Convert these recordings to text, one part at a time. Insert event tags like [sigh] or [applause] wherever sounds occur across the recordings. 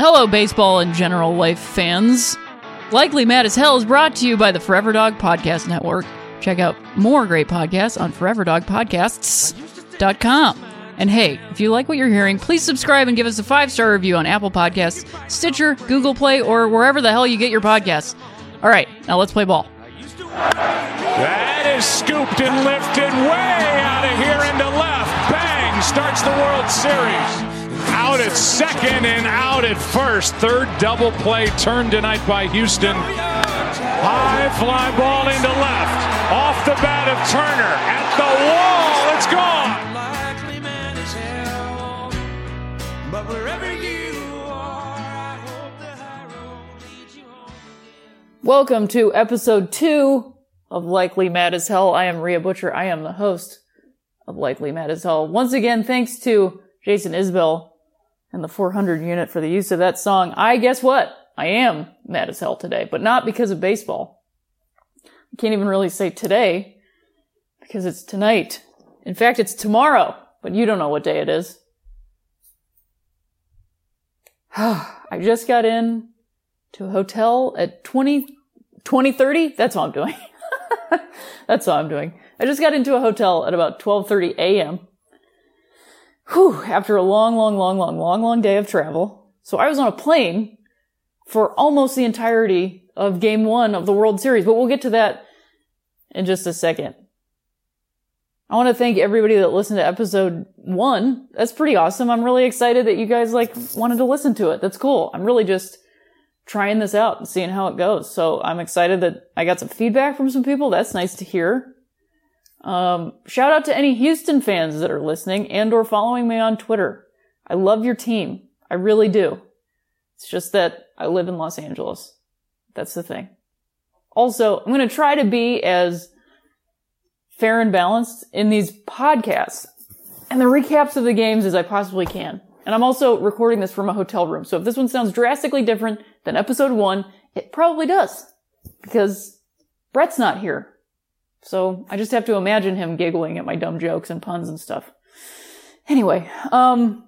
Hello, baseball and general life fans. Likely Mad as Hell is brought to you by the Forever Dog Podcast Network. Check out more great podcasts on foreverdogpodcasts.com. And hey, if you like what you're hearing, please subscribe and give us a five star review on Apple Podcasts, Stitcher, Google Play, or wherever the hell you get your podcasts. All right, now let's play ball. That is scooped and lifted way out of here into left. Bang! Starts the World Series. Out at second and out at first. Third double play turned tonight by Houston. High fly ball into left. Off the bat of Turner. At the wall. It's gone. Welcome to episode two of Likely Mad as Hell. I am Rhea Butcher. I am the host of Likely Mad as Hell. Once again, thanks to Jason Isbell and the 400 unit for the use of that song. I guess what? I am mad as hell today, but not because of baseball. I can't even really say today because it's tonight. In fact, it's tomorrow, but you don't know what day it is. [sighs] I just got in to a hotel at 20, 2030. That's all I'm doing. [laughs] That's all I'm doing. I just got into a hotel at about 12:30 a.m. Whew, after a long, long, long, long, long, long day of travel. So I was on a plane for almost the entirety of game one of the World Series, but we'll get to that in just a second. I want to thank everybody that listened to episode one. That's pretty awesome. I'm really excited that you guys like wanted to listen to it. That's cool. I'm really just trying this out and seeing how it goes. So I'm excited that I got some feedback from some people. That's nice to hear. Um, shout out to any Houston fans that are listening and or following me on Twitter. I love your team. I really do. It's just that I live in Los Angeles. That's the thing. Also, I'm going to try to be as fair and balanced in these podcasts and the recaps of the games as I possibly can. And I'm also recording this from a hotel room. So if this one sounds drastically different than episode one, it probably does because Brett's not here. So I just have to imagine him giggling at my dumb jokes and puns and stuff. Anyway, um,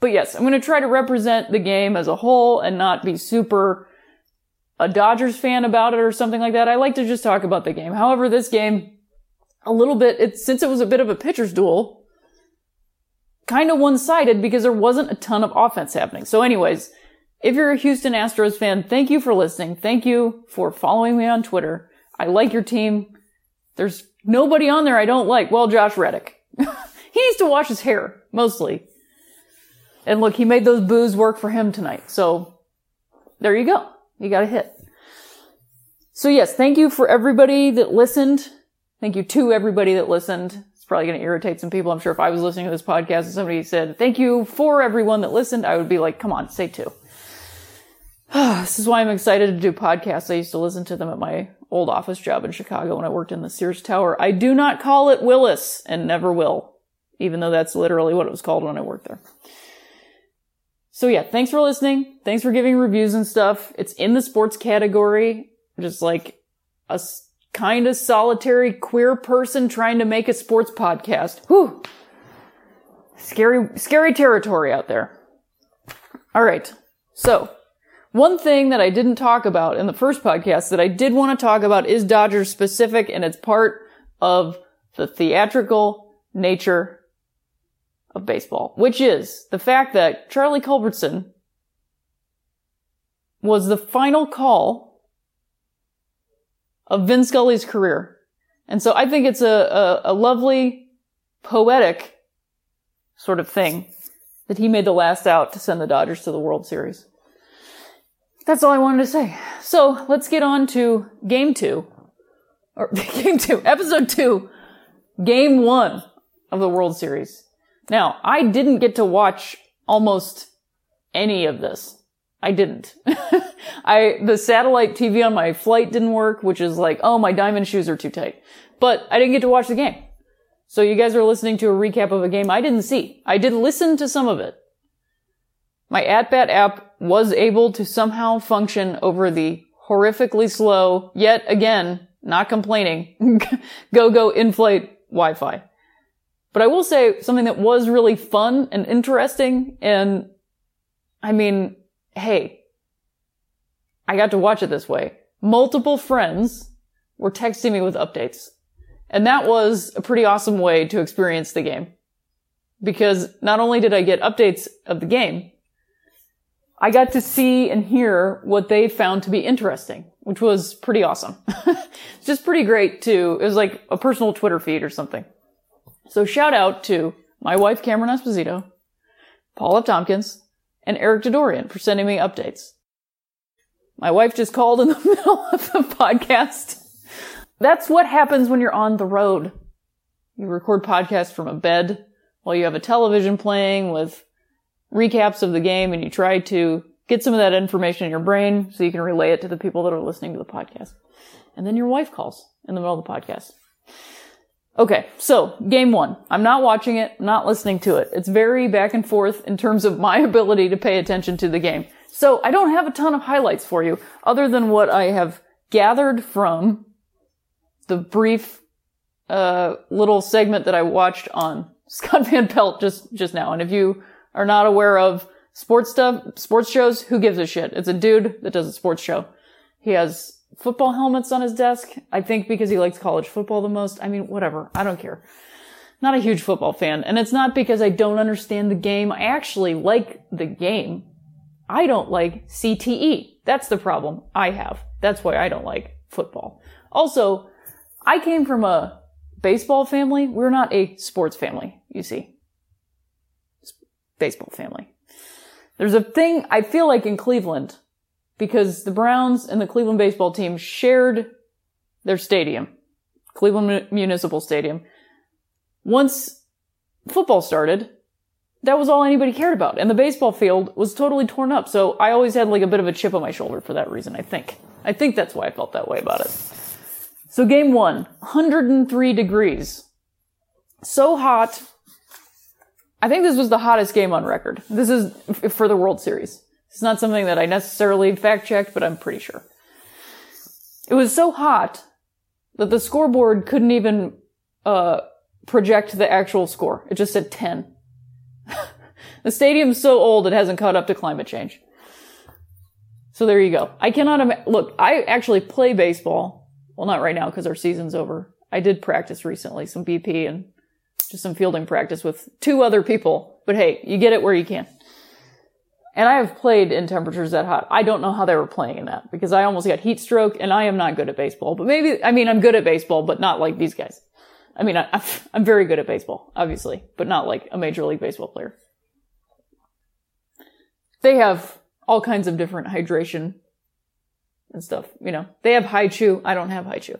but yes, I'm going to try to represent the game as a whole and not be super a Dodgers fan about it or something like that. I like to just talk about the game. However, this game, a little bit, it, since it was a bit of a pitcher's duel, kind of one-sided because there wasn't a ton of offense happening. So anyways, if you're a Houston Astros fan, thank you for listening. Thank you for following me on Twitter. I like your team. There's nobody on there I don't like. Well, Josh Reddick. [laughs] he needs to wash his hair, mostly. And look, he made those boos work for him tonight. So there you go. You got a hit. So yes, thank you for everybody that listened. Thank you to everybody that listened. It's probably going to irritate some people. I'm sure if I was listening to this podcast and somebody said, thank you for everyone that listened, I would be like, come on, say two. [sighs] this is why I'm excited to do podcasts. I used to listen to them at my old office job in Chicago when I worked in the Sears Tower. I do not call it Willis and never will, even though that's literally what it was called when I worked there. So yeah, thanks for listening. Thanks for giving reviews and stuff. It's in the sports category, just like a kind of solitary queer person trying to make a sports podcast. Whew. Scary, scary territory out there. All right. So one thing that I didn't talk about in the first podcast that I did want to talk about is Dodgers specific and it's part of the theatrical nature of baseball, which is the fact that Charlie Culberson was the final call of Vin Scully's career. And so I think it's a, a, a lovely, poetic sort of thing that he made the last out to send the Dodgers to the World Series. That's all I wanted to say. So let's get on to game two, or [laughs] game two, episode two, game one of the World Series. Now, I didn't get to watch almost any of this. I didn't. [laughs] I, the satellite TV on my flight didn't work, which is like, oh, my diamond shoes are too tight. But I didn't get to watch the game. So you guys are listening to a recap of a game I didn't see. I did listen to some of it. My AtBat app was able to somehow function over the horrifically slow, yet again, not complaining, [laughs] go go in-flight Wi-Fi. But I will say something that was really fun and interesting and I mean, hey, I got to watch it this way. Multiple friends were texting me with updates. And that was a pretty awesome way to experience the game. Because not only did I get updates of the game, I got to see and hear what they found to be interesting, which was pretty awesome. it's [laughs] just pretty great too. It was like a personal Twitter feed or something. So shout out to my wife, Cameron Esposito, Paul F. Tompkins, and Eric Dodorian for sending me updates. My wife just called in the [laughs] middle of the podcast. That's what happens when you're on the road. You record podcasts from a bed while you have a television playing with recaps of the game and you try to get some of that information in your brain so you can relay it to the people that are listening to the podcast. And then your wife calls in the middle of the podcast. Okay, so game one. I'm not watching it, not listening to it. It's very back and forth in terms of my [laughs] ability to pay attention to the game. So I don't have a ton of highlights for you other than what I have gathered from the brief uh, little segment that I watched on [laughs] Scott Van Pelt just just now. And if you are not aware of sports stuff, sports shows, who gives a shit? It's a dude that does a sports show. He has football helmets on his desk. I think because he likes college football the most. I mean, whatever. I don't care. Not a huge football fan. And it's not because I don't understand the game. I actually like the game. I don't like CTE. That's the problem I have. That's why I don't like football. Also, I came from a baseball family. We're not a sports family, you see. Baseball family. There's a thing I feel like in Cleveland because the Browns and the Cleveland baseball team shared their stadium, Cleveland Municipal Stadium. Once football started, that was all anybody cared about. And the baseball field was totally torn up. So I always had like a bit of a chip on my shoulder for that reason, I think. I think that's why I felt that way about it. So game one, 103 degrees. So hot. I think this was the hottest game on record. This is for the World Series. It's not something that I necessarily fact checked, but I'm pretty sure. It was so hot that the scoreboard couldn't even uh, project the actual score. It just said 10. [laughs] the stadium's so old it hasn't caught up to climate change. So there you go. I cannot Im- look. I actually play baseball well, not right now because our season's over. I did practice recently, some BP and just some fielding practice with two other people. But hey, you get it where you can. And I have played in temperatures that hot. I don't know how they were playing in that because I almost got heat stroke and I am not good at baseball. But maybe, I mean, I'm good at baseball, but not like these guys. I mean, I, [laughs] I'm very good at baseball, obviously, but not like a major league baseball player. They have all kinds of different hydration and stuff. You know, they have Hi-Chew. I don't have Hi-Chew.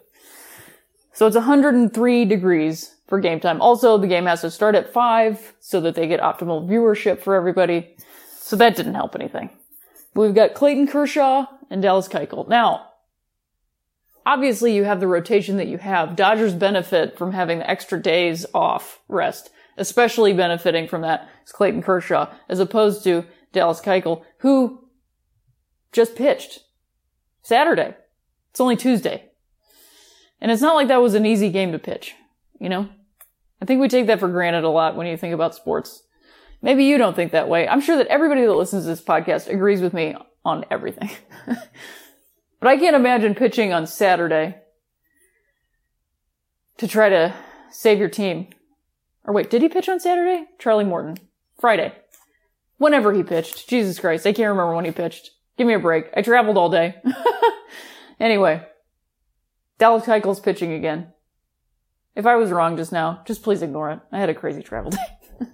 So it's 103 degrees for game time. Also, the game has to start at 5 so that they get optimal viewership for everybody. So that didn't help anything. We've got Clayton Kershaw and Dallas Keuchel. Now, obviously you have the rotation that you have. Dodgers benefit from having the extra days off rest, especially benefiting from that is Clayton Kershaw, as opposed to Dallas Keuchel, who just pitched. Saturday. It's only Tuesday. And it's not like that was an easy game to pitch, you know? I think we take that for granted a lot when you think about sports. Maybe you don't think that way. I'm sure that everybody that listens to this podcast agrees with me on everything. [laughs] but I can't imagine pitching on Saturday to try to save your team. Or wait, did he pitch on Saturday? Charlie Morton. Friday. Whenever he pitched. Jesus Christ, I can't remember when he pitched. Give me a break. I traveled all day. [laughs] anyway. Dallas Keuchel's pitching again. If I was wrong just now, just please ignore it. I had a crazy travel [laughs] day.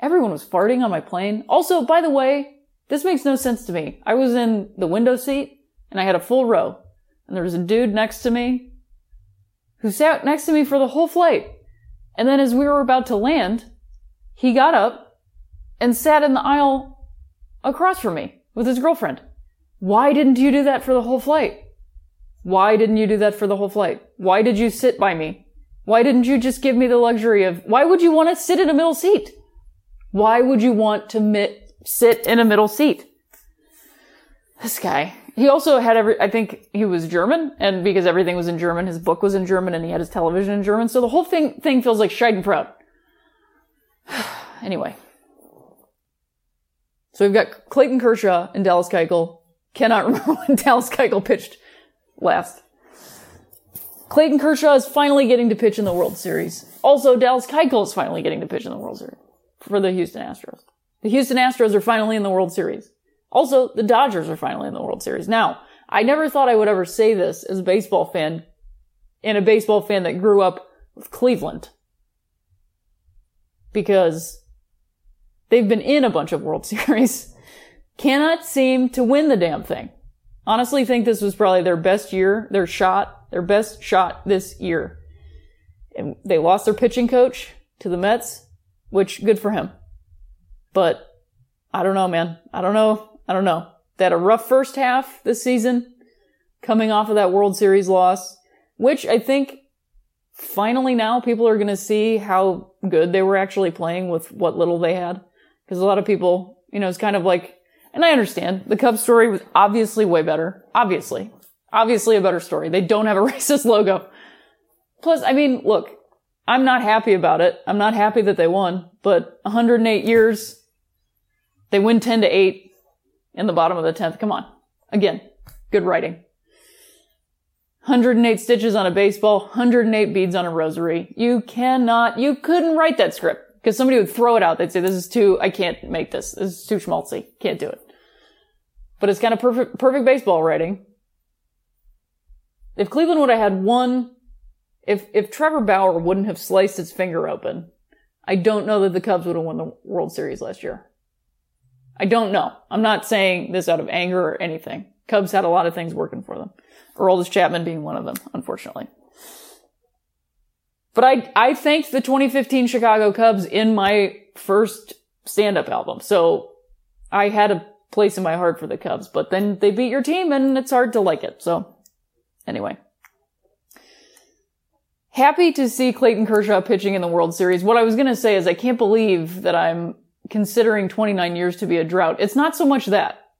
Everyone was farting on my plane. Also, by the way, this makes no sense to me. I was in the window seat and I had a full row and there was a dude next to me who sat next to me for the whole flight. And then as we were about to land, he got up and sat in the aisle across from me with his girlfriend. Why didn't you do that for the whole flight? Why didn't you do that for the whole flight? Why did you sit by me? Why didn't you just give me the luxury of, why would you want to sit in a middle seat? Why would you want to mit, sit in a middle seat? This guy. He also had every, I think he was German, and because everything was in German, his book was in German, and he had his television in German, so the whole thing, thing feels like Schadenfreude. [sighs] anyway. So we've got Clayton Kershaw and Dallas Keuchel. Cannot [laughs] remember when Dallas Keuchel pitched last. Clayton Kershaw is finally getting to pitch in the World Series. Also, Dallas Keuchel is finally getting to pitch in the World Series for the Houston Astros. The Houston Astros are finally in the World Series. Also, the Dodgers are finally in the World Series. Now, I never thought I would ever say this as a baseball fan and a baseball fan that grew up with Cleveland. Because they've been in a bunch of World [laughs] Series. Cannot seem to win the damn thing. Honestly think this was probably their best year, their shot, their best shot this year. And they lost their pitching coach to the Mets, which good for him. But I don't know, man. I don't know. I don't know. They had a rough first half this season coming off of that World Series loss, which I think finally now people are going to see how good they were actually playing with what little they had. Because a lot of people, you know, it's kind of like, and I understand the Cubs story was obviously way better. Obviously. Obviously a better story. They don't have a [laughs] racist logo. Plus, I mean, look, I'm not happy about it. I'm not happy that they won, but 108 years, they win 10 to 8 in the bottom of the 10th. Come on. Again, good writing. 108 stitches on a baseball, 108 beads on a rosary. You cannot, you couldn't write that script because somebody would throw it out. They'd say, this is too, I can't make this. This is too schmaltzy. Can't do it. But it's kind of perfect, perfect baseball writing. If Cleveland would have had one, if, if Trevor Bauer wouldn't have sliced his finger open, I don't know that the Cubs would have won the World Series last year. I don't know. I'm not saying this out of anger or anything. Cubs had a lot of things working for them. Aroldis Chapman being one of them, unfortunately. But I, I thanked the 2015 Chicago Cubs in my first stand-up album. So I had a place in my heart for the Cubs, but then they beat your team and it's hard to like it. So anyway. Happy to see Clayton Kershaw pitching in the World Series. What I was going to say is I can't believe that I'm considering 29 years to be a drought. It's not so much that,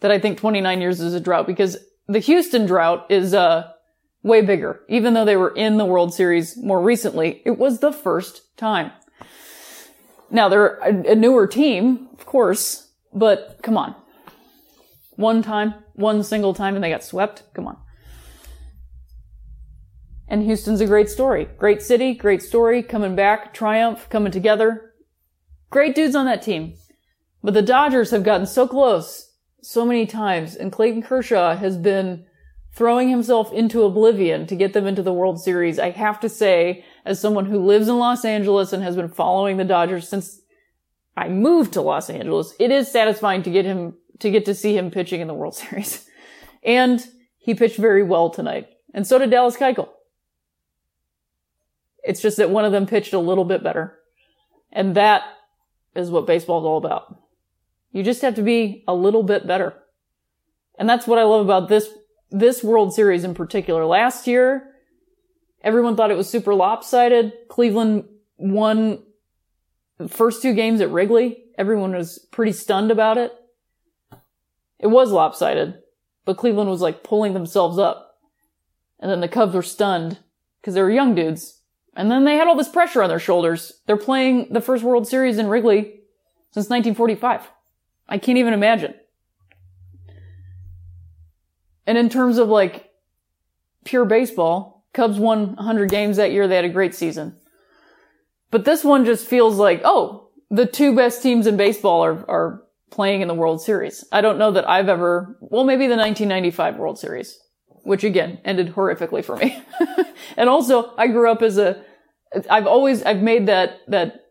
that I think 29 years is a drought because the Houston drought is, uh, way bigger. Even though they were in the World Series more recently, it was the first time. Now they're a, a newer team, of course, but come on. One time, one single time and they got swept? Come on. And Houston's a great story. Great city, great story, coming back, triumph, coming together. Great dudes on that team. But the Dodgers have gotten so close so many times and Clayton Kershaw has been throwing himself into oblivion to get them into the World Series. I have to say, as someone who lives in Los Angeles and has been following the Dodgers since I moved to Los Angeles, it is satisfying to get him, to get to see him pitching in the World [laughs] Series. And he pitched very well tonight. And so did Dallas Keuchel. It's just that one of them pitched a little bit better. And that is what baseball is all about. You just have to be a little bit better. And that's what I love about this this World Series in particular. Last year, everyone thought it was super lopsided. Cleveland won first two games at Wrigley. Everyone was pretty stunned about it. It was lopsided, but Cleveland was like pulling themselves up. And then the Cubs were stunned because they were young dudes. And then they had all this pressure on their shoulders. They're playing the first World Series in Wrigley since 1945. I can't even imagine. And in terms of like pure baseball, Cubs won 100 games that year. They had a great season. But this one just feels like, oh, the two best teams in baseball are, are playing in the World Series. I don't know that I've ever, well, maybe the 1995 World Series. which again ended horrifically for me. [laughs] and also, I grew up as a, I've always, I've made that, that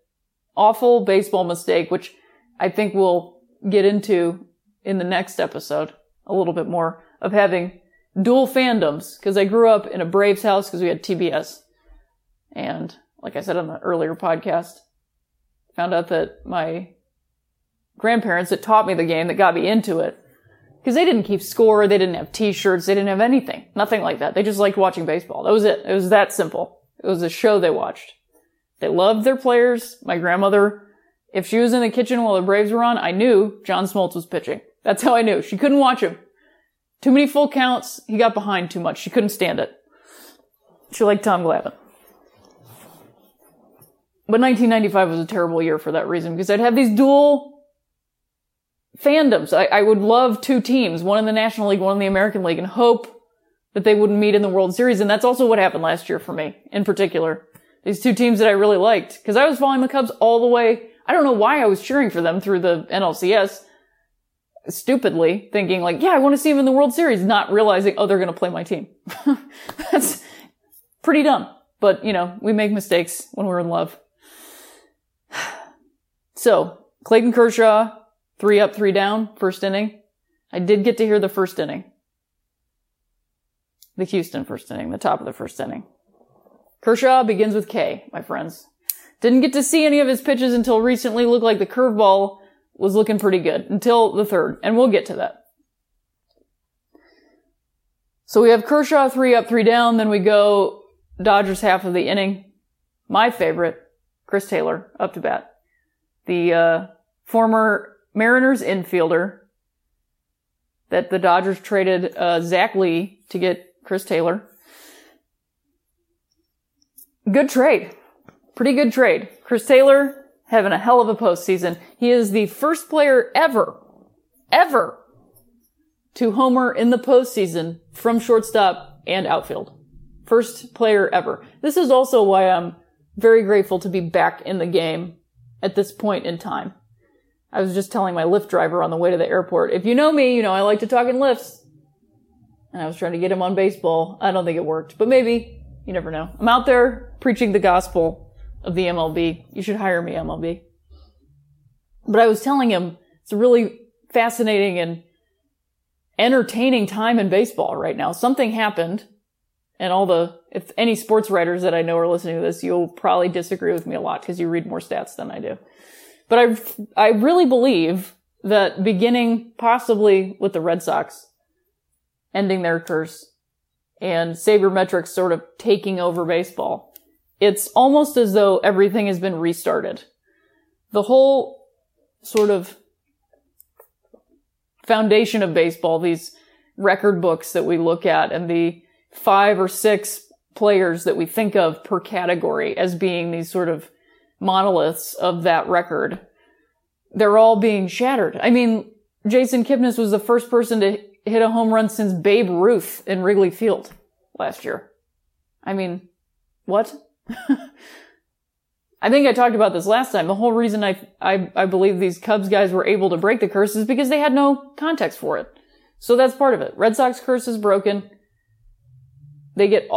awful baseball mistake, which I think we'll get into in the next episode a little bit more of having dual fandoms because I grew up in a Braves house because we had TBS. And like I said on the earlier podcast, found out that my grandparents that taught me the game that got me into it because they didn't keep score, they didn't have t-shirts, they didn't have anything, nothing like that. They just liked watching baseball. That was it. It was that simple. It was a show they watched. They loved their players. My grandmother, if she was in the kitchen while the Braves were on, I knew John Smoltz was pitching. That's how I knew. She couldn't watch him. Too many full counts. He got behind too much. She couldn't stand it. She liked Tom Glavine. But 1995 was a terrible year for that reason because I'd have these dual fandoms. I, I would love two teams, one in the National League, one in the American League, and hope that they wouldn't meet in the World Series. And that's also what happened last year for me, in particular. These two teams that I really liked. Because I was following the Cubs all the way. I don't know why I was cheering for them through the NLCS stupidly thinking like, yeah, I want to see him in the World Series, not realizing, oh, they're going to play my team. [laughs] That's pretty dumb. But, you know, we make mistakes when we're in love. [sighs] So, Clayton Kershaw, three up, three down, first inning. I did get to hear the first inning. The Houston first inning, the top of the first inning. Kershaw begins with K, my friends. Didn't get to see any of his pitches until recently. Looked like the curveball was looking pretty good until the third, and we'll get to that. So we have Kershaw three up, three down, then we go Dodgers half of the inning. My favorite, Chris Taylor, up to bat. The uh, former Mariners infielder that the Dodgers traded uh, Zach Lee to get Chris Taylor. Good trade. Pretty good trade. Chris Taylor, having a hell of a postseason. He is the first player ever, ever to homer in the postseason from shortstop and outfield. First player ever. This is also why I'm very grateful to be back in the game at this point in time. I was just telling my Lyft driver on the way to the airport, if you know me, you know I like to talk in lifts. And I was trying to get him on baseball. I don't think it worked, but maybe. You never know. I'm out there preaching the gospel of the MLB. You should hire me, MLB. But I was telling him it's a really fascinating and entertaining time in baseball right now. Something happened and all the, if any sports writers that I know are listening to this, you'll probably disagree with me a lot because you read more stats than I do. But I, I really believe that beginning possibly with the Red Sox ending their curse and sabermetrics sort of taking over baseball, it's almost as though everything has been restarted. The whole sort of foundation of baseball, these record books that we look at and the five or six players that we think of per category as being these sort of monoliths of that record, they're all being shattered. I mean, Jason Kipnis was the first person to hit a home run since Babe Ruth in Wrigley Field last year. I mean, what? I think I talked about this last time. The whole reason I, I, I believe these Cubs guys were able to break the curse is because they had no context for it. So that's part of it. Red Sox curse is broken. They get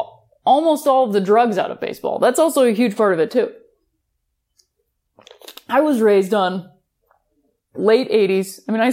almost all of the drugs out of baseball. That's also a huge part of it too. I was raised on late 80s. I mean, I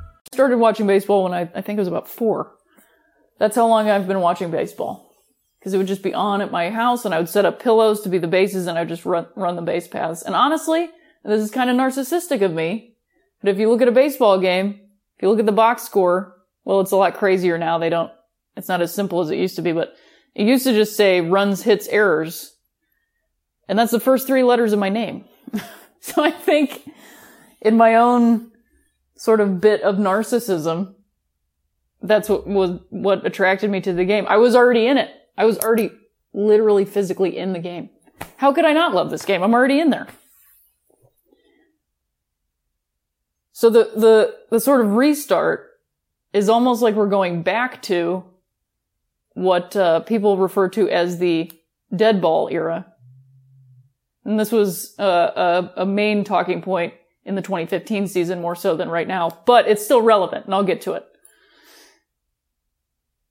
Started watching baseball when I, I think it was about four. That's how long I've been watching baseball. Because it would just be on at my house and I would set up pillows to be the bases and I would just run, run the base paths. And honestly, this is kind of narcissistic of me, but if you look at a baseball game, if you look at the box score, well, it's a lot crazier now. They don't, it's not as simple as it used to be, but it used to just say runs, hits, errors. And that's the first three letters of my name. [laughs] so I think in my own sort of bit of narcissism. That's what was what attracted me to the game. I was already in it. I was already literally physically in the game. How could I not love this game? I'm already in there. So the the the sort of restart is almost like we're going back to what uh, people refer to as the dead ball era. And this was uh, a, a main talking point in the 2015 season more so than right now, but it's still relevant and I'll get to it.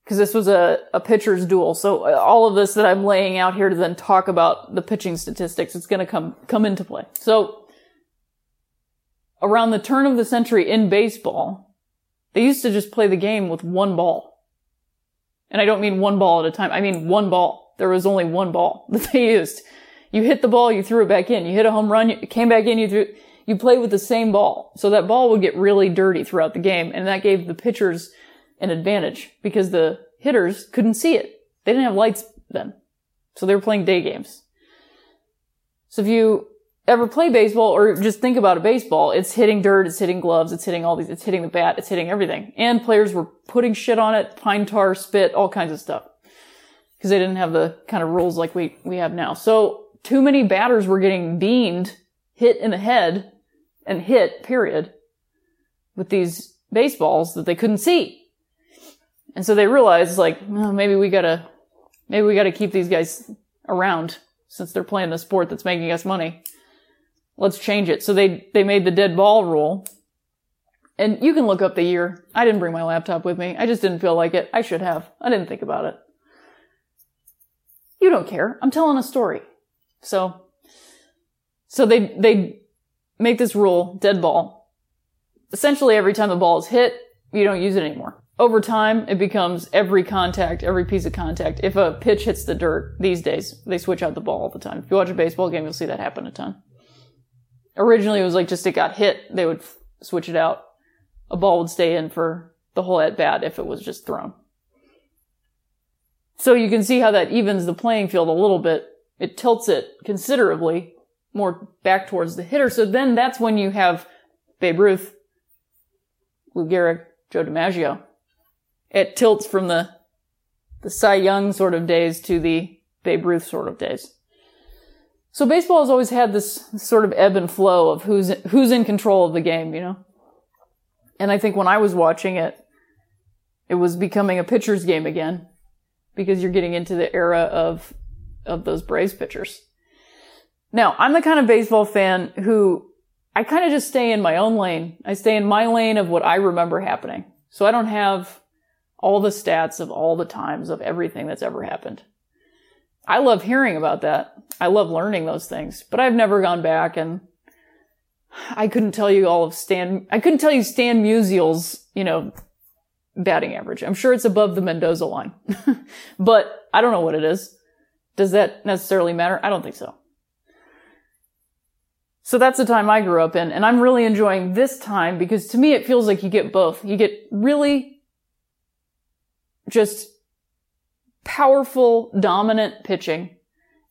Cause this was a, a pitcher's duel. So all of this that I'm laying out here to then talk about the pitching statistics, it's going to come, come into play. So around the turn of the century in baseball, they used to just play the game with one ball. And I don't mean one ball at a time. I mean one ball. There was only one ball [laughs] that they used. You hit the ball, you threw it back in. You hit a home run, you came back in, you threw, you play with the same ball. So that ball would get really dirty throughout the game. And that gave the pitchers an advantage because the hitters couldn't see it. They didn't have lights then. So they were playing day games. So if you ever play baseball or just think about a baseball, it's hitting dirt, it's hitting gloves, it's hitting all these, it's hitting the bat, it's hitting everything. And players were putting shit on it, pine tar, spit, all kinds of stuff. Because they didn't have the kind of rules like we, we have now. So too many batters were getting beamed, hit in the head, and hit, period, with these baseballs that they couldn't see. And so they realized, like, maybe we gotta, maybe we gotta keep these guys around since they're playing the sport that's making us money. Let's change it. So they, they made the dead ball rule. And you can look up the year. I didn't bring my laptop with me. I just didn't feel like it. I should have. I didn't think about it. You don't care. I'm telling a story. So, so they, they make this rule, dead ball. Essentially every time the ball is hit, you don't use it anymore. Over time, it becomes every contact, every piece of contact. If a pitch hits the dirt these days, they switch out the ball all the time. If you watch a baseball game, you'll see that happen a ton. Originally, it was like just it got hit, they would f- switch it out. A ball would stay in for the whole at bat if it was just thrown. So you can see how that evens the playing field a little bit. It tilts it considerably more back towards the hitter. So then that's when you have Babe Ruth, Lou Gehrig, Joe DiMaggio. It tilts from the the Cy Young sort of days to the Babe Ruth sort of days. So baseball has always had this sort of ebb and flow of who's who's in control of the game, you know. And I think when I was watching it, it was becoming a pitcher's game again because you're getting into the era of of those Braves pitchers. Now, I'm the kind of baseball fan who I kind of just stay in my own lane. I stay in my lane of what I remember happening. So I don't have all the stats of all the times of everything that's ever happened. I love hearing about that. I love learning those things, but I've never gone back and I couldn't tell you all of Stan, I couldn't tell you Stan Musial's, you know, batting average. I'm sure it's above the Mendoza line, [laughs] but I don't know what it is. Does that necessarily matter? I don't think so. So that's the time I grew up in, and I'm really enjoying this time because to me it feels like you get both. You get really just powerful, dominant pitching,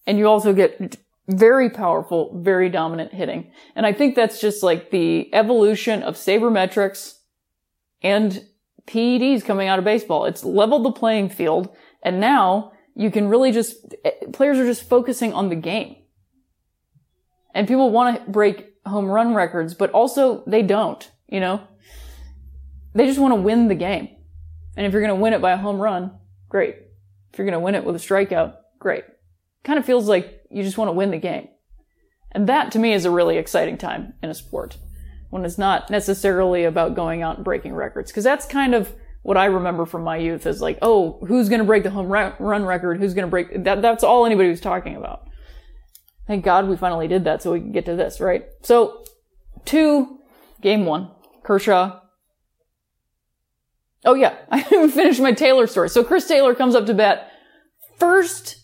and you also get very powerful, very dominant hitting. And I think that's just like the evolution of sabermetrics and PEDs coming out of baseball. It's leveled the playing field, and now you can really just, eh, players are just focusing on the game. And people want to break home run records, but also they don't, you know? they just want to win the game. And if you're going to win it by a home run, great. If you're going to win it with a strikeout, great. Kind of feels like you just want to win the game. And that to me is a really exciting time in a sport when it's not necessarily about going out and breaking records. Cause that's kind of what I remember from my youth is like, oh, who's going to break the home run record? Who's going to break that? That's all anybody was talking about. Thank God we finally did that so we can get to this, right? So, two, game one, Kershaw. Oh yeah, [laughs] I haven't finished my Taylor story. So Chris Taylor comes up to bat. First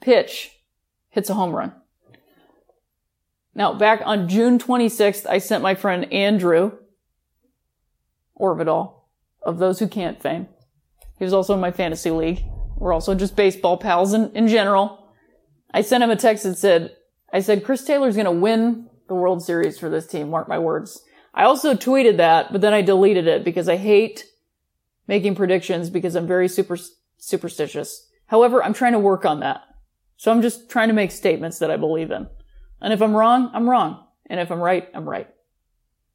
pitch hits a home run. Now, back on June 26th, I sent my friend Andrew Orvedahl of Those Who Can't fame. He was also in my fantasy league. We're also just baseball pals in, in general. I sent him a text that said, I said, Chris Taylor's going to win the World Series for this team. Mark my words. I also tweeted that, but then I deleted it because I hate making predictions because I'm very super, superstitious. However, I'm trying to work on that. So I'm just trying to make statements that I believe in. And if I'm wrong, I'm wrong. And if I'm right, I'm right.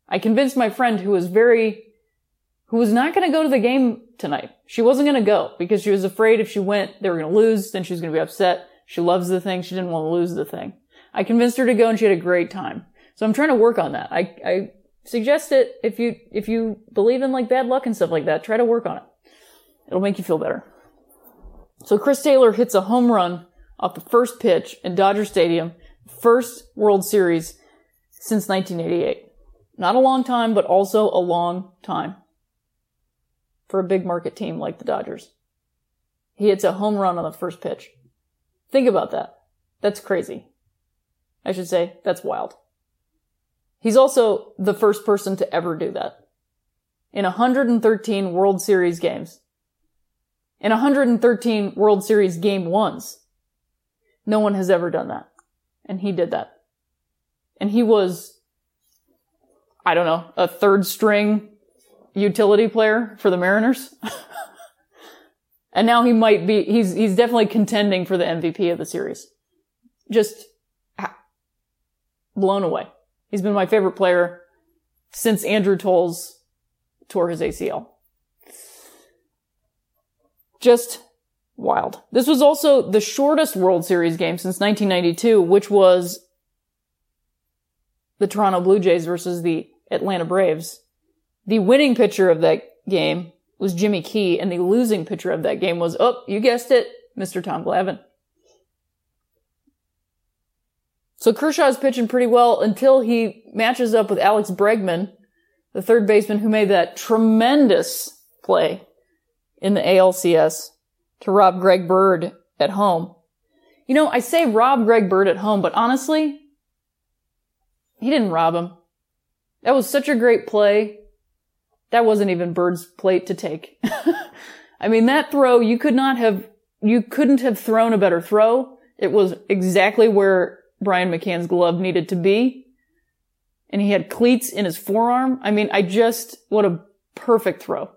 I convinced my friend who was very, who was not going to go to the game tonight. She wasn't going to go because she was afraid if she went, they were going to lose, then she was going to be upset. She loves the thing. She didn't want to lose the thing. I convinced her to go and she had a great time. So I'm trying to work on that. I, I suggest it if you, if you believe in like bad luck and stuff like that, try to work on it. It'll make you feel better. So Chris Taylor hits a home run off the first pitch in Dodger Stadium, first World Series since 1988. Not a long time, but also a long time for a big market team like the Dodgers. He hits a home run on the first pitch. Think about that. That's crazy. I should say, that's wild. He's also the first person to ever do that. In 113 World Series games. In 113 World Series game ones. No one has ever done that. And he did that. And he was, I don't know, a third string utility player for the Mariners. [laughs] and now he might be, he's, he's definitely contending for the MVP of the series. Just blown away. He's been my favorite player since Andrew Toles tore his ACL. Just wild. This was also the shortest World Series game since 1992, which was the Toronto Blue Jays versus the Atlanta Braves. The winning pitcher of that game was Jimmy Key, and the losing pitcher of that game was, oh, you guessed it, Mr. Tom Glavine. So Kershaw's pitching pretty well until he matches up with Alex Bregman, the third baseman who made that tremendous play in the ALCS to rob Greg Bird at home. You know, I say rob Greg Bird at home, but honestly, he didn't rob him. That was such a great play. That wasn't even Bird's plate to take. [laughs] I mean, that throw, you could not have, you couldn't have thrown a better throw. It was exactly where Brian McCann's glove needed to be. And he had cleats in his forearm. I mean, I just, what a perfect throw.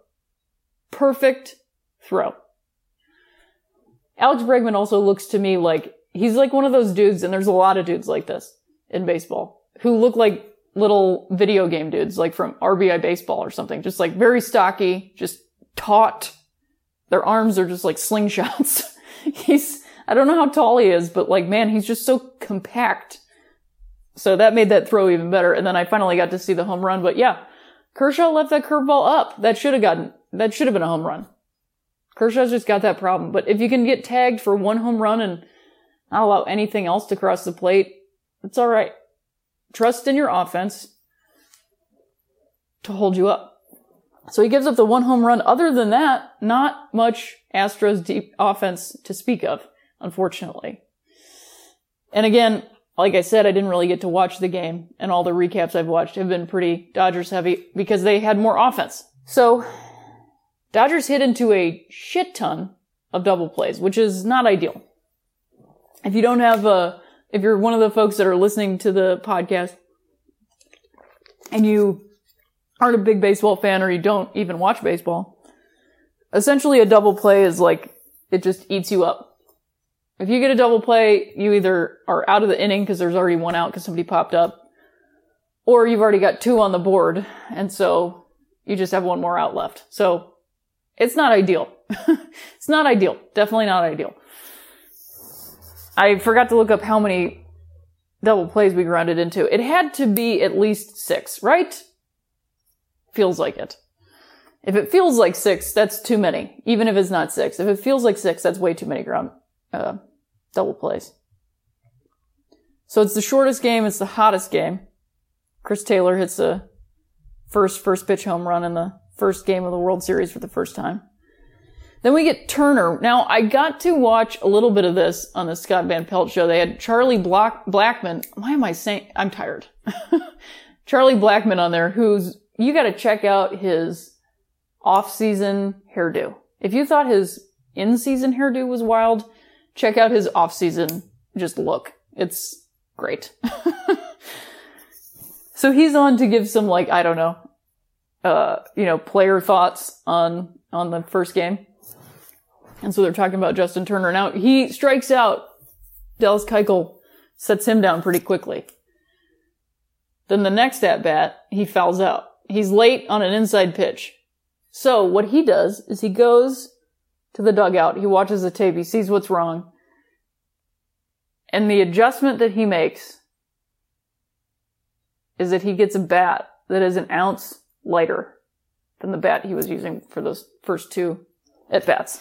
Perfect throw. Alex Bregman also looks to me like he's like one of those dudes, and there's a lot of dudes like this in baseball who look like little video game dudes, like from RBI baseball or something. Just like very stocky, just taut. Their arms are just like [laughs] slingshots. he's, I don't know how tall he is, but like, man, he's just so compact. So that made that throw even better. And then I finally got to see the home run. But yeah, Kershaw left that curveball up. That should have gotten, that should have been a home run. Kershaw's just got that problem. But if you can get tagged for one home run and not allow anything else to cross the plate, it's all right. Trust in your offense to hold you up. So he gives up the one home run. Other than that, not much Astros deep offense to speak of, unfortunately. And again, like I said, I didn't really get to watch the game and all the recaps I've watched have been pretty Dodgers heavy because they had more offense. So Dodgers hit into a shit ton of double plays, which is not ideal. If you don't have a, if you're one of the folks that are listening to the podcast and you aren't a big baseball fan or you don't even watch baseball, essentially a double play is like, it just eats you up. If you get a double play, you either are out of the inning because there's already one out because somebody popped up, or you've already got two on the board, and so You just have one more out left. So it's not ideal. [laughs] it's not ideal. Definitely not ideal. I forgot to look up how many double plays we grounded into. It had to be at least six, right? Feels like it. If it feels like six, that's too many. Even if it's not six. If it feels like six, that's way too many ground, uh, double plays. So it's the shortest game. It's the hottest game. Chris Taylor hits the first first pitch home run in the first game of the World Series for the first time. Then we get Turner. Now, I got to watch a little bit of this on the Scott Van Pelt show. They had Charlie Black- Blackmon. Why am I saying? I'm tired. [laughs] Charlie Blackmon on there, who's, you gotta check out his off-season hairdo. If you thought his in-season hairdo was wild, check out his off-season just look. It's great. [laughs] so he's on to give some like, I don't know, uh, you know, player thoughts on, on the first game. And so they're talking about Justin Turner. Now he strikes out. Dallas Keuchel sets him down pretty quickly. Then the next at bat, he fouls out. He's late on an inside pitch. So what he does is he goes to the dugout. He watches the tape. He sees what's wrong. And the adjustment that he makes is that he gets a bat that is an ounce lighter than the bat he was using for those first two at bats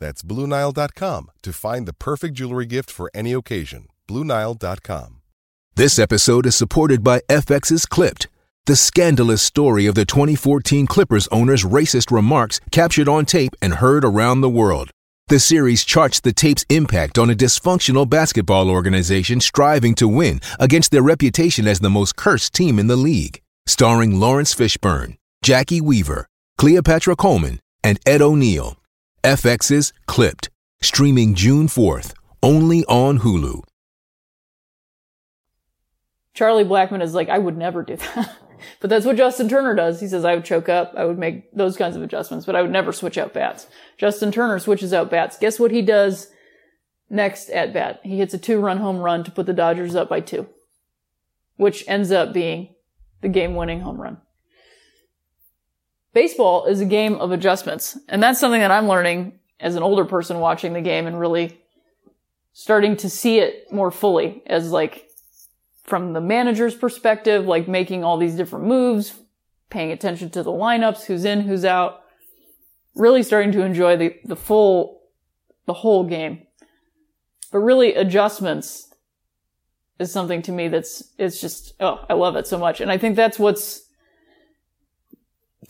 That's BlueNile.com to find the perfect jewelry gift for any occasion. BlueNile.com. This episode is supported by FX's Clipped, the scandalous story of the 2014 Clippers owner's racist remarks captured on tape and heard around the world. The series charts the tape's impact on a dysfunctional basketball organization striving to win against their reputation as the most cursed team in the league. Starring Laurence Fishburne, Jacki Weaver, Cleopatra Coleman, and Ed O'Neill. FX's Clipped, streaming June 4th, only on Hulu. Charlie Blackmon is like, I would never do that. [laughs] but that's what Justin Turner does. He says, I would choke up. I would make those kinds of adjustments, but I would never switch out bats. Justin Turner switches out bats. Guess what he does next at bat? He hits a two run home run to put the Dodgers up by two, which ends up being the game winning home run. Baseball is a game of adjustments. And that's something that I'm learning as an older person watching the game and really starting to see it more fully as like from the manager's perspective, like making all these different moves, paying attention to the lineups, who's in, who's out, really starting to enjoy the, the full, the whole game. But really adjustments is something to me that's, it's just, oh, I love it so much. And I think that's what's,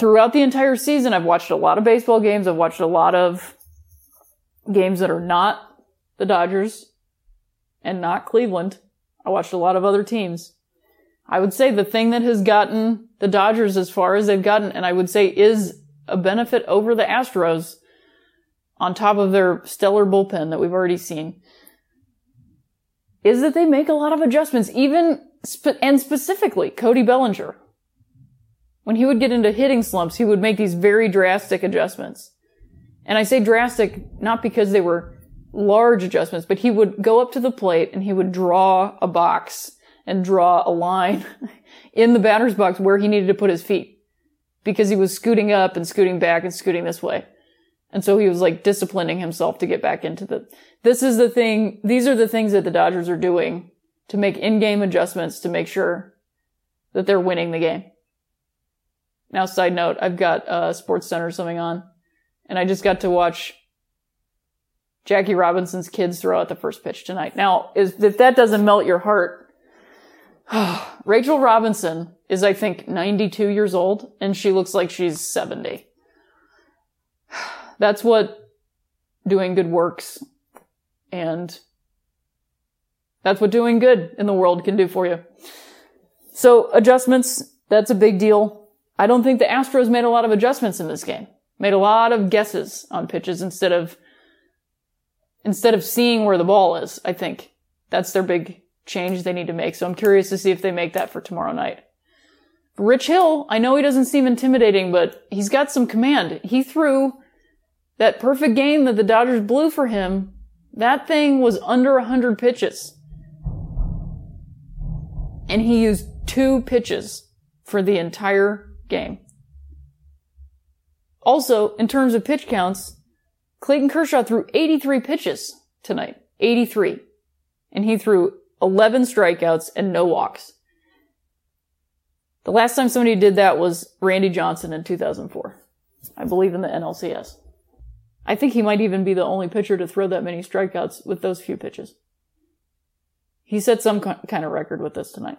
throughout the entire season, I've watched a lot of baseball games. I've watched a lot of games that are not the Dodgers and not Cleveland. I watched a lot of other teams. I would say the thing that has gotten the Dodgers as far as they've gotten, and I would say is a benefit over the Astros on top of their stellar bullpen that we've already seen, is that they make a lot of adjustments, even, and specifically Cody Bellinger. When he would get into hitting slumps, he would make these very drastic adjustments. And I say drastic not because they were large adjustments, but he would go up to the plate and he would draw a box and draw a line [laughs] in the batter's box where he needed to put his feet because he was scooting up and scooting back and scooting this way. And so he was like disciplining himself to get back into the, this is the thing, these are the things that the Dodgers are doing to make in-game adjustments to make sure that they're winning the game. Now, side note, I've got uh, Sports Center something on, and I just got to watch Jackie Robinson's kids throw out the first pitch tonight. Now, if that doesn't melt your heart, [sighs] Rachel Robinson is, I think, 92 years old, and she looks like she's 70. [sighs] That's what doing good works, and that's what doing good in the world can do for you. So adjustments, that's a big deal. I don't think the Astros made a lot of adjustments in this game. Made a lot of guesses on pitches instead of instead of seeing where the ball is. I think that's their big change they need to make. So I'm curious to see if they make that for tomorrow night. Rich Hill, I know he doesn't seem intimidating, but he's got some command. He threw that perfect game that the Dodgers blew for him. That thing was under 100 pitches. And he used two pitches for the entire game. Also, in terms of pitch counts, Clayton Kershaw threw 83 pitches tonight. 83. And he threw 11 strikeouts and no walks. The last time somebody did that was Randy Johnson in 2004. I believe in the NLCS. I think he might even be the only pitcher to throw that many strikeouts with those few pitches. He set some kind of record with this tonight.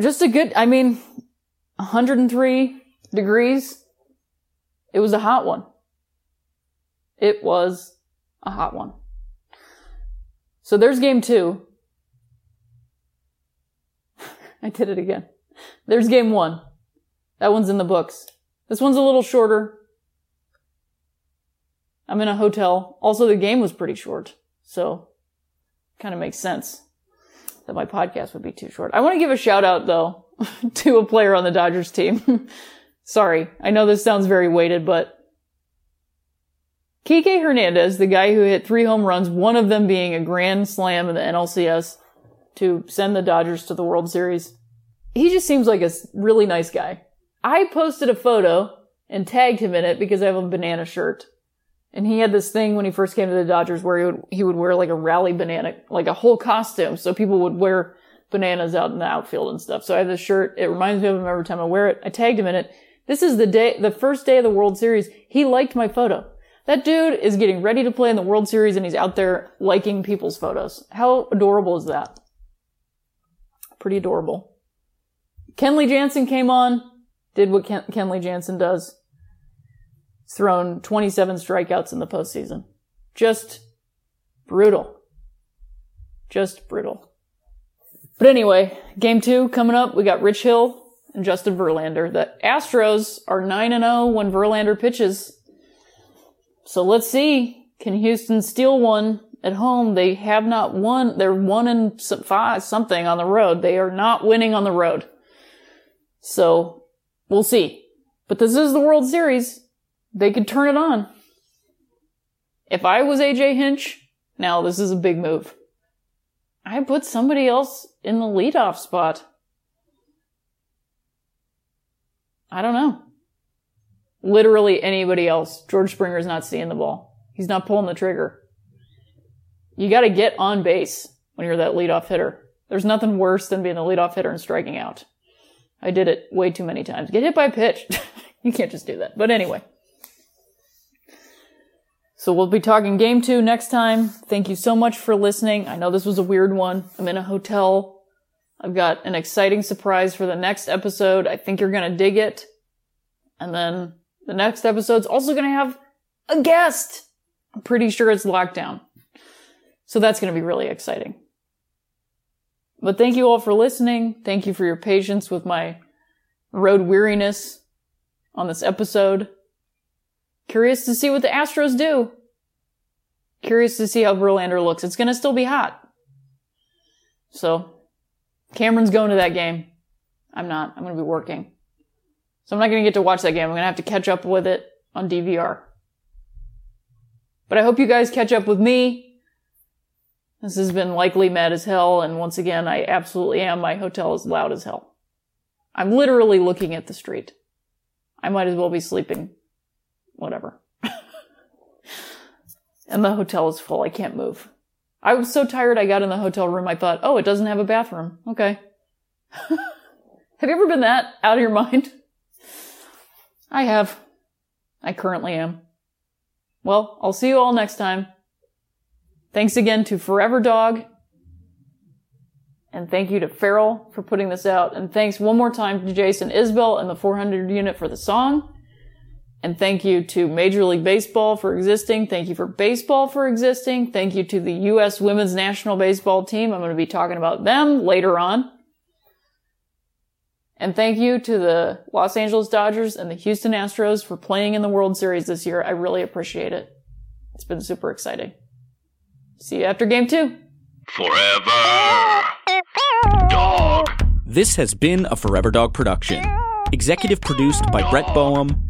Just a good, I mean, 103 degrees. It was a hot one. It was a hot one. So there's game two. [laughs] I did it again. There's game one. That one's in the books. This one's a little shorter. I'm in a hotel. Also, the game was pretty short. So, kind of makes sense that my podcast would be too short. I want to give a shout out though [laughs] to a player on the Dodgers team. [laughs] Sorry. I know this sounds very weighted, but Kike Hernandez, the guy who hit three home runs, one of them being a grand slam in the NLCS to send the Dodgers to the World Series. He just seems like a really nice guy. I posted a photo and tagged him in it because I have a banana shirt. And he had this thing when he first came to the Dodgers where he would, he would wear like a rally banana, like a whole costume. So people would wear bananas out in the outfield and stuff. So I have this shirt. It reminds me of him every time I wear it. I tagged him in it. This is the day, the first day of the World Series. He liked my photo. That dude is getting ready to play in the World Series and he's out there liking people's photos. How adorable is that? Pretty adorable. Kenley Jansen came on, did what Ken- Kenley Jansen does. Thrown 27 strikeouts in the postseason. Just brutal. Just brutal. But anyway, game two coming up. We got Rich Hill and Justin Verlander. The Astros are 9 and 0 when Verlander pitches. So let's see. Can Houston steal one at home? They have not won. They're one and five something on the road. They are not winning on the road. So we'll see. But this is the World Series. They could turn it on. If I was AJ Hinch, now this is a big move. I put somebody else in the leadoff spot. I don't know. Literally anybody else. George Springer's not seeing the ball. He's not pulling the trigger. You gotta get on base when you're that leadoff hitter. There's nothing worse than being a leadoff hitter and striking out. I did it way too many times. Get hit by a pitch. [laughs] you can't just do that. But anyway. So we'll be talking game two next time. Thank you so much for listening. I know this was a weird one. I'm in a hotel. I've got an exciting surprise for the next episode. I think you're going to dig it. And then the next episode's also going to have a guest. I'm pretty sure it's lockdown. So that's going to be really exciting. But thank you all for listening. Thank you for your patience with my road weariness on this episode. Curious to see what the Astros do. Curious to see how Verlander looks. It's going to still be hot. So, Cameron's going to that game. I'm not. I'm going to be working. So I'm not going to get to watch that game. I'm going to have to catch up with it on DVR. But I hope you guys catch up with me this has been likely mad as hell, and once again, I absolutely am. My hotel is loud as hell. I'm literally looking at the street. I might as well be sleeping. Whatever. and the hotel is full. I can't move. I was so tired I got in the hotel room, I thought, oh, it doesn't have a bathroom. Okay. [laughs] have you ever been that out of your mind? I have. I currently am. Well, I'll see you all next time. Thanks again to Forever Dog. And thank you to Farrell for putting this out. And thanks one more time to Jason Isbell and the 400 unit for the song. And thank you to Major League Baseball for existing. Thank you for baseball for existing. Thank you to the U.S. Women's National Baseball Team. I'm going to be talking about them later on. And thank you to the Los Angeles Dodgers and the Houston Astros for playing in the World Series this year. I really appreciate it. It's been super exciting. See you after game two. Forever. Dog. This has been a Forever Dog production. Executive produced by Brett Boehm,